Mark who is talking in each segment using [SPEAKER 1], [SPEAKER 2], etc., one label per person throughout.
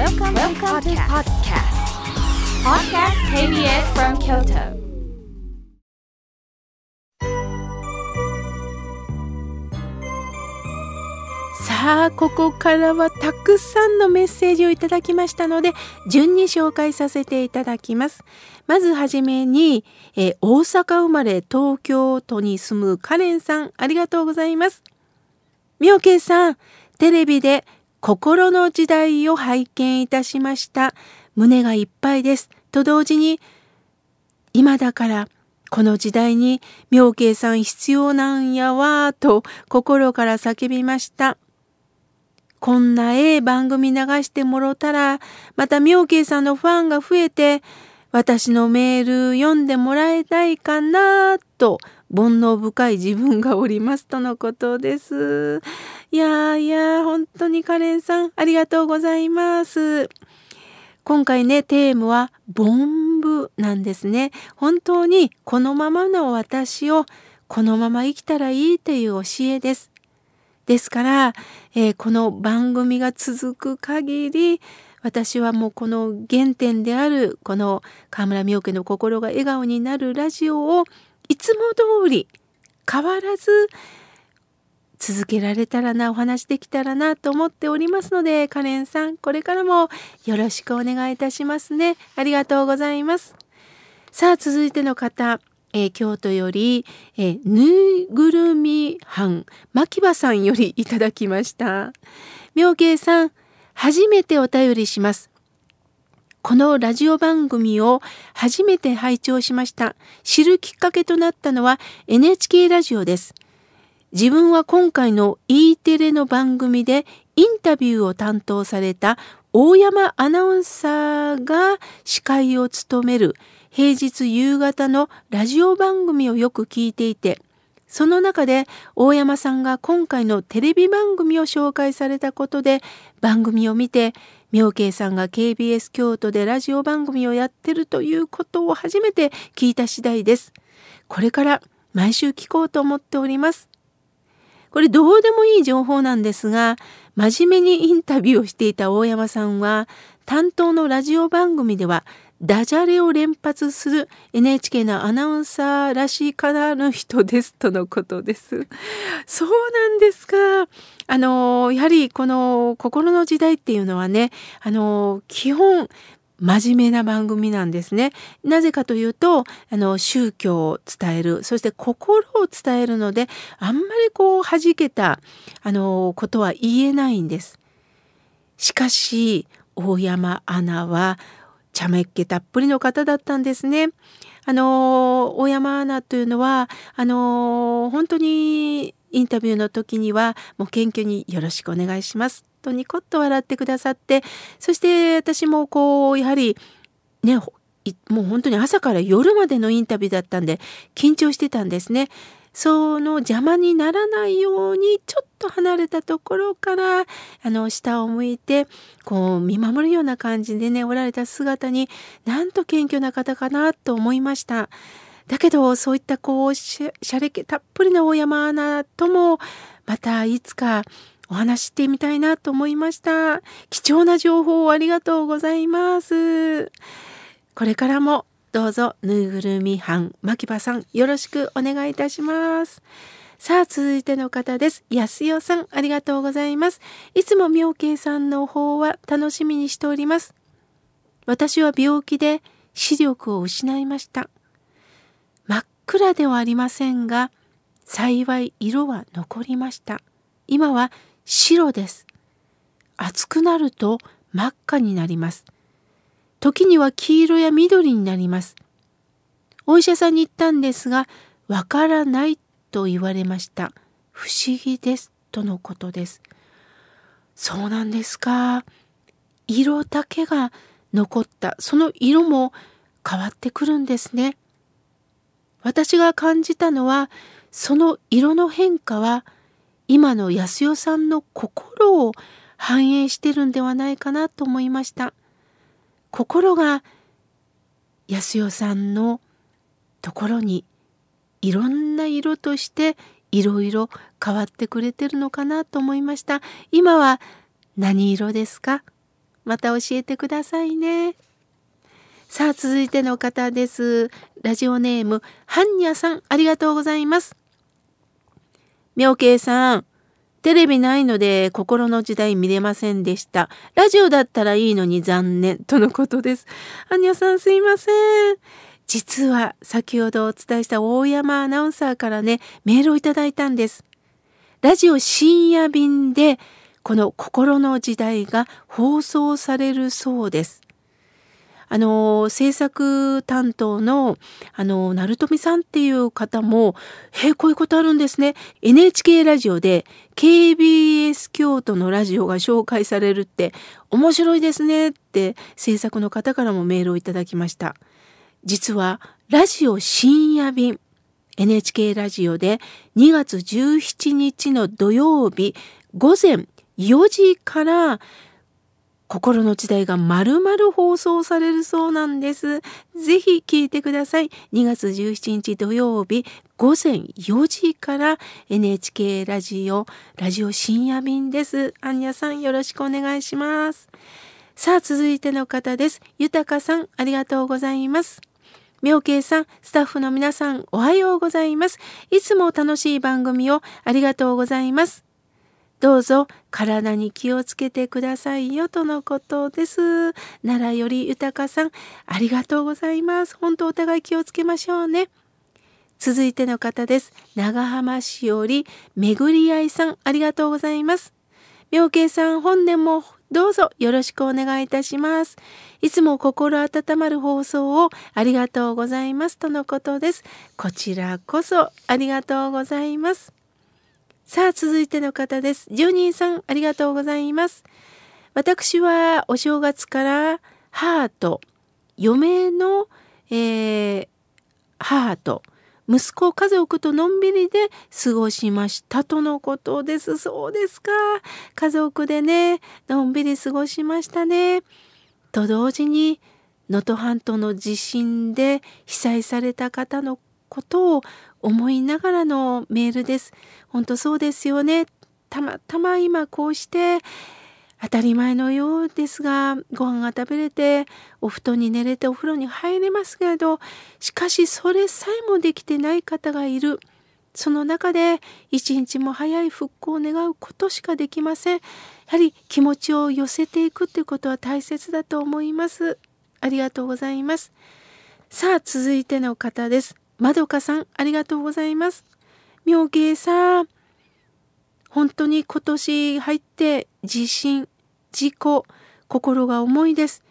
[SPEAKER 1] Welcome, Welcome to podcast. Podcast KBS from Kyoto.
[SPEAKER 2] さあここからはたくさんのメッセージをいただきましたので順に紹介させていただきますまずはじめに、えー大阪生まれ東京都に住むカレンさんありがとうございます妙慶さんテレビで心の時代を拝見いたしました胸がいっぱいですと同時に今だからこの時代に妙慶さん必要なんやわと心から叫びました。こんなええ番組流してもろたら、また妙慶さんのファンが増えて、私のメール読んでもらえないかなと、煩悩深い自分がおりますとのことです。いやいや、本当にカレンさん、ありがとうございます。今回ね、テーマは、凡夫なんですね。本当に、このままの私を、このまま生きたらいいという教えです。ですから、えーこの番組が続く限り私はもうこの原点であるこの河村美桜家の心が笑顔になるラジオをいつも通り変わらず続けられたらなお話できたらなと思っておりますのでカレンさんこれからもよろしくお願いいたしますねありがとうございますさあ続いての方えー京都より、えーぬいぐるみ班牧場さんよりいただきました。妙慶さん、初めてお便りします。このラジオ番組を初めて拝聴しました。知るきっかけとなったのは NHK ラジオです。自分は今回の E テレの番組でインタビューを担当された大山アナウンサーが司会を務める平日夕方のラジオ番組をよく聞いていてその中で大山さんが今回のテレビ番組を紹介されたことで番組を見て妙慶さんが KBS 京都でラジオ番組をやってるということを初めて聞いた次第です。これから毎週聞こうと思っております。これどうでもいい情報なんですが真面目にインタビューをしていた大山さんは担当のラジオ番組ではダジャレを連発する NHK のアナウンサーらしいからぬ人ですとのことです。そうなんですか。あのやはりこの心の時代っていうのはねあの基本真面目な番組なんですね。なぜかというとあの宗教を伝えるそして心を伝えるのであんまりこう弾けたあのことは言えないんです。しかし大山アナは茶目っ気たっぷりの方だったんですね。あの大山アナというのはあの本当にインタビューの時にはもう謙虚によろしくお願いしますとニコッと笑ってくださってそして私もこうやはりねもう本当に朝から夜までのインタビューだったんで緊張してたんですね。その邪魔にならないようにちょっと離れたところからあの下を向いてこう見守るような感じでねおられた姿になんと謙虚な方かなと思いました。だけどそういったこうしゃれ気たっぷりな大山アナともまたいつかお話してみたいなと思いました。貴重な情報をありがとうございます。これからもどうぞぬいぐるみ班牧場さんよろしくお願いいたします。さあ続いての方です。安代さんありがとうございます。いつも妙慶さんの方は楽しみにしております。私は病気で視力を失いました。真っ暗ではありませんが幸い色は残りました。今は白です。暑くなると真っ赤になります。時には黄色や緑になります。お医者さんに行ったんですが、わからないと言われました。不思議です。とのことです。そうなんですか。色だけが残った。その色も変わってくるんですね。私が感じたのは、その色の変化は、今の安代さんの心を反映してるんではないかなと思いました。心が安代さんのところにいろんな色としていろいろ変わってくれてるのかなと思いました。今は何色ですか？また教えてくださいね。さあ、続いての方です。ラジオネーム、はんにゃさん、ありがとうございます。妙慶さん、テレビないので心の時代見れませんでした。ラジオだったらいいのに残念とのことです。アンニャさんすいません。実は先ほどお伝えした大山アナウンサーからね、メールをいただいたんです。ラジオ深夜便でこの心の時代が放送されるそうです。あの制作担当のあの鳴富さんっていう方も「へえこういうことあるんですね NHK ラジオで KBS 京都のラジオが紹介されるって面白いですね」って制作の方からもメールをいただきました。実はラジオ深夜便 NHK ラジオで2月17日の土曜日午前4時から心の時代がまるまる放送されるそうなんです。ぜひ聞いてください。2月17日土曜日午前4時から NHK ラジオ、ラジオ深夜便です。アンニャさんよろしくお願いします。さあ続いての方です。ゆたかさんありがとうございます。妙慶さん、スタッフの皆さん、おはようございます。いつも楽しい番組をありがとうございます。どうぞ体に気をつけてくださいよとのことです。奈良より豊さん、ありがとうございます。本当お互い気をつけましょうね。続いての方です。長浜市よりめぐりあいさん、ありがとうございます。妙慶さん、本年もどうぞよろしくお願いいたします。いつも心温まる放送をありがとうございますとのことです。こちらこそありがとうございます。さあ、続いての方です。住人さん、ありがとうございます。私はお正月から母と嫁の、えー、母と息子家族とのんびりで過ごしましたとのことです。そうですか。家族でね、のんびり過ごしましたね。と同時に能登半島の地震で被災された方のことを思いながらのメールです。本当そうですよね。たまたま今こうして当たり前のようですがご飯が食べれてお布団に寝れてお風呂に入れますけどしかしそれさえもできてない方がいる。その中で一日も早い復興を願うことしかできません。やはり気持ちを寄せていくっていうことは大切だと思います。ありがとうございます。さあ続いての方です。まどかさん、ありがとうございます。妙慶さん、本当に今年入って地震、事故、心が重いです。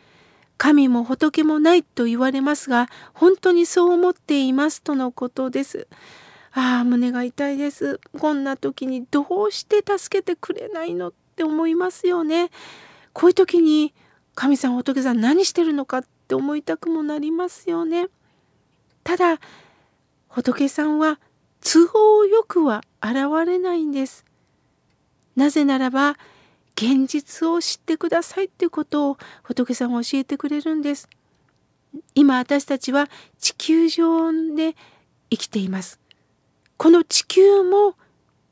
[SPEAKER 2] 神も仏もないと言われますが、本当にそう思っていますとのことです。ああ、胸が痛いです。こんな時にどうして助けてくれないのって思いますよね。こういう時に神さん仏さん何してるのかって思いたくもなりますよね。ただ仏さんは都合よくは現れないんです。なぜならば現実を知ってくださいっていうことを仏さんは教えてくれるんです。今私たちは地球上で生きています。この地球も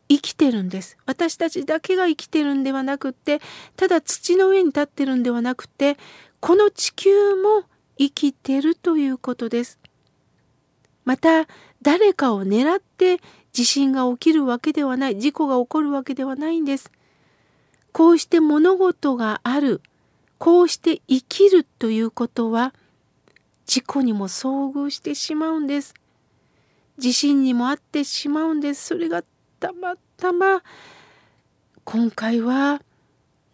[SPEAKER 2] 生きてるんです。私たちだけが生きてるんではなくって、ただ土の上に立ってるんではなくて、この地球も生きてるということです。また誰かを狙って地震が起きるわけではない事故が起こるわけではないんです。こうして物事があるこうして生きるということは事故にも遭遇してしまうんです。地震にもあってしまうんです。それがたまたま今回は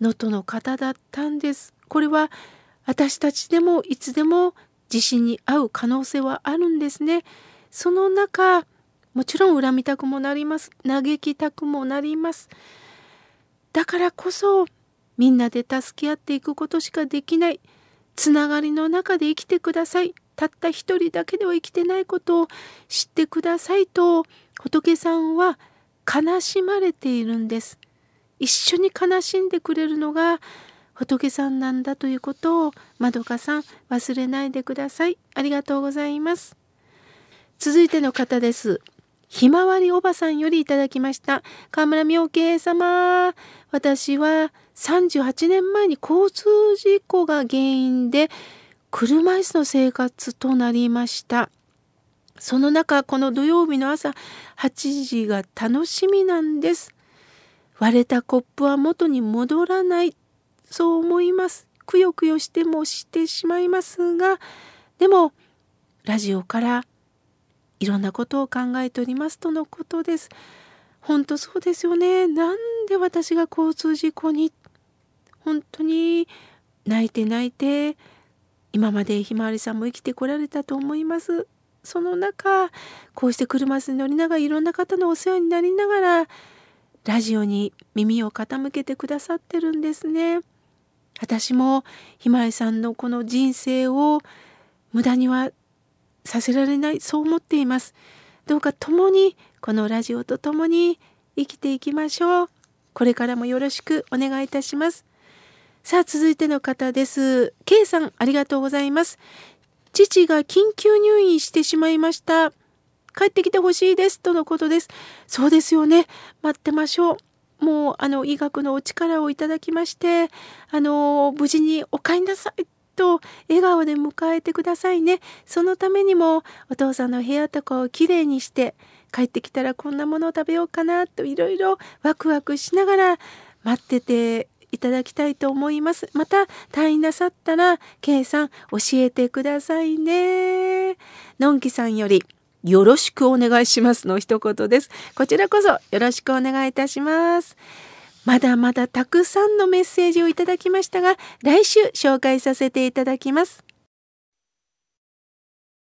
[SPEAKER 2] 能登の方だったんです。これは私たちでもいつでも地震に遭う可能性はあるんですね。その中もちろん恨みたくもなります。嘆きたくもなります。だからこそみんなで助け合っていくことしかできない。つながりの中で生きてください。たった一人だけでは生きてないことを知ってくださいと仏さんは悲しまれているんです。一緒に悲しんでくれるのが仏さんなんだということをまどかさん忘れないでください。ありがとうございます。続いての方です。ひまわりおばさんよりいただきました。河村明慶様。私は38年前に交通事故が原因で車椅子の生活となりました。その中、この土曜日の朝8時が楽しみなんです。割れたコップは元に戻らない。そう思います。くよくよしてもしてしまいますが、でも、ラジオからいろんなことを考えておりますとのことです。本当そうですよね。なんで私が交通事故に本当に泣いて泣いて今までひまわりさんも生きてこられたと思います。その中こうして車椅子に乗りながらいろんな方のお世話になりながらラジオに耳を傾けてくださってるんですね。私もひまわりさんのこの人生を無駄にはさせられないそう思っています。どうか共にこのラジオと共に生きていきましょう。これからもよろしくお願いいたします。さあ続いての方です。K さんありがとうございます。父が緊急入院してしまいました。帰ってきてほしいですとのことです。そうですよね。待ってましょう。もうあの医学のお力をいただきましてあの無事にお帰りなさいと笑顔で迎えてくださいねそのためにもお父さんの部屋とかをきれいにして帰ってきたらこんなものを食べようかなといろいろワクワクしながら待ってていただきたいと思います。また退院なさったら、K さん教えてくださいね。のんきさんより、よろしくお願いしますの一言です。こちらこそよろしくお願いいたします。まだまだたくさんのメッセージをいただきましたが、来週紹介させていただきます。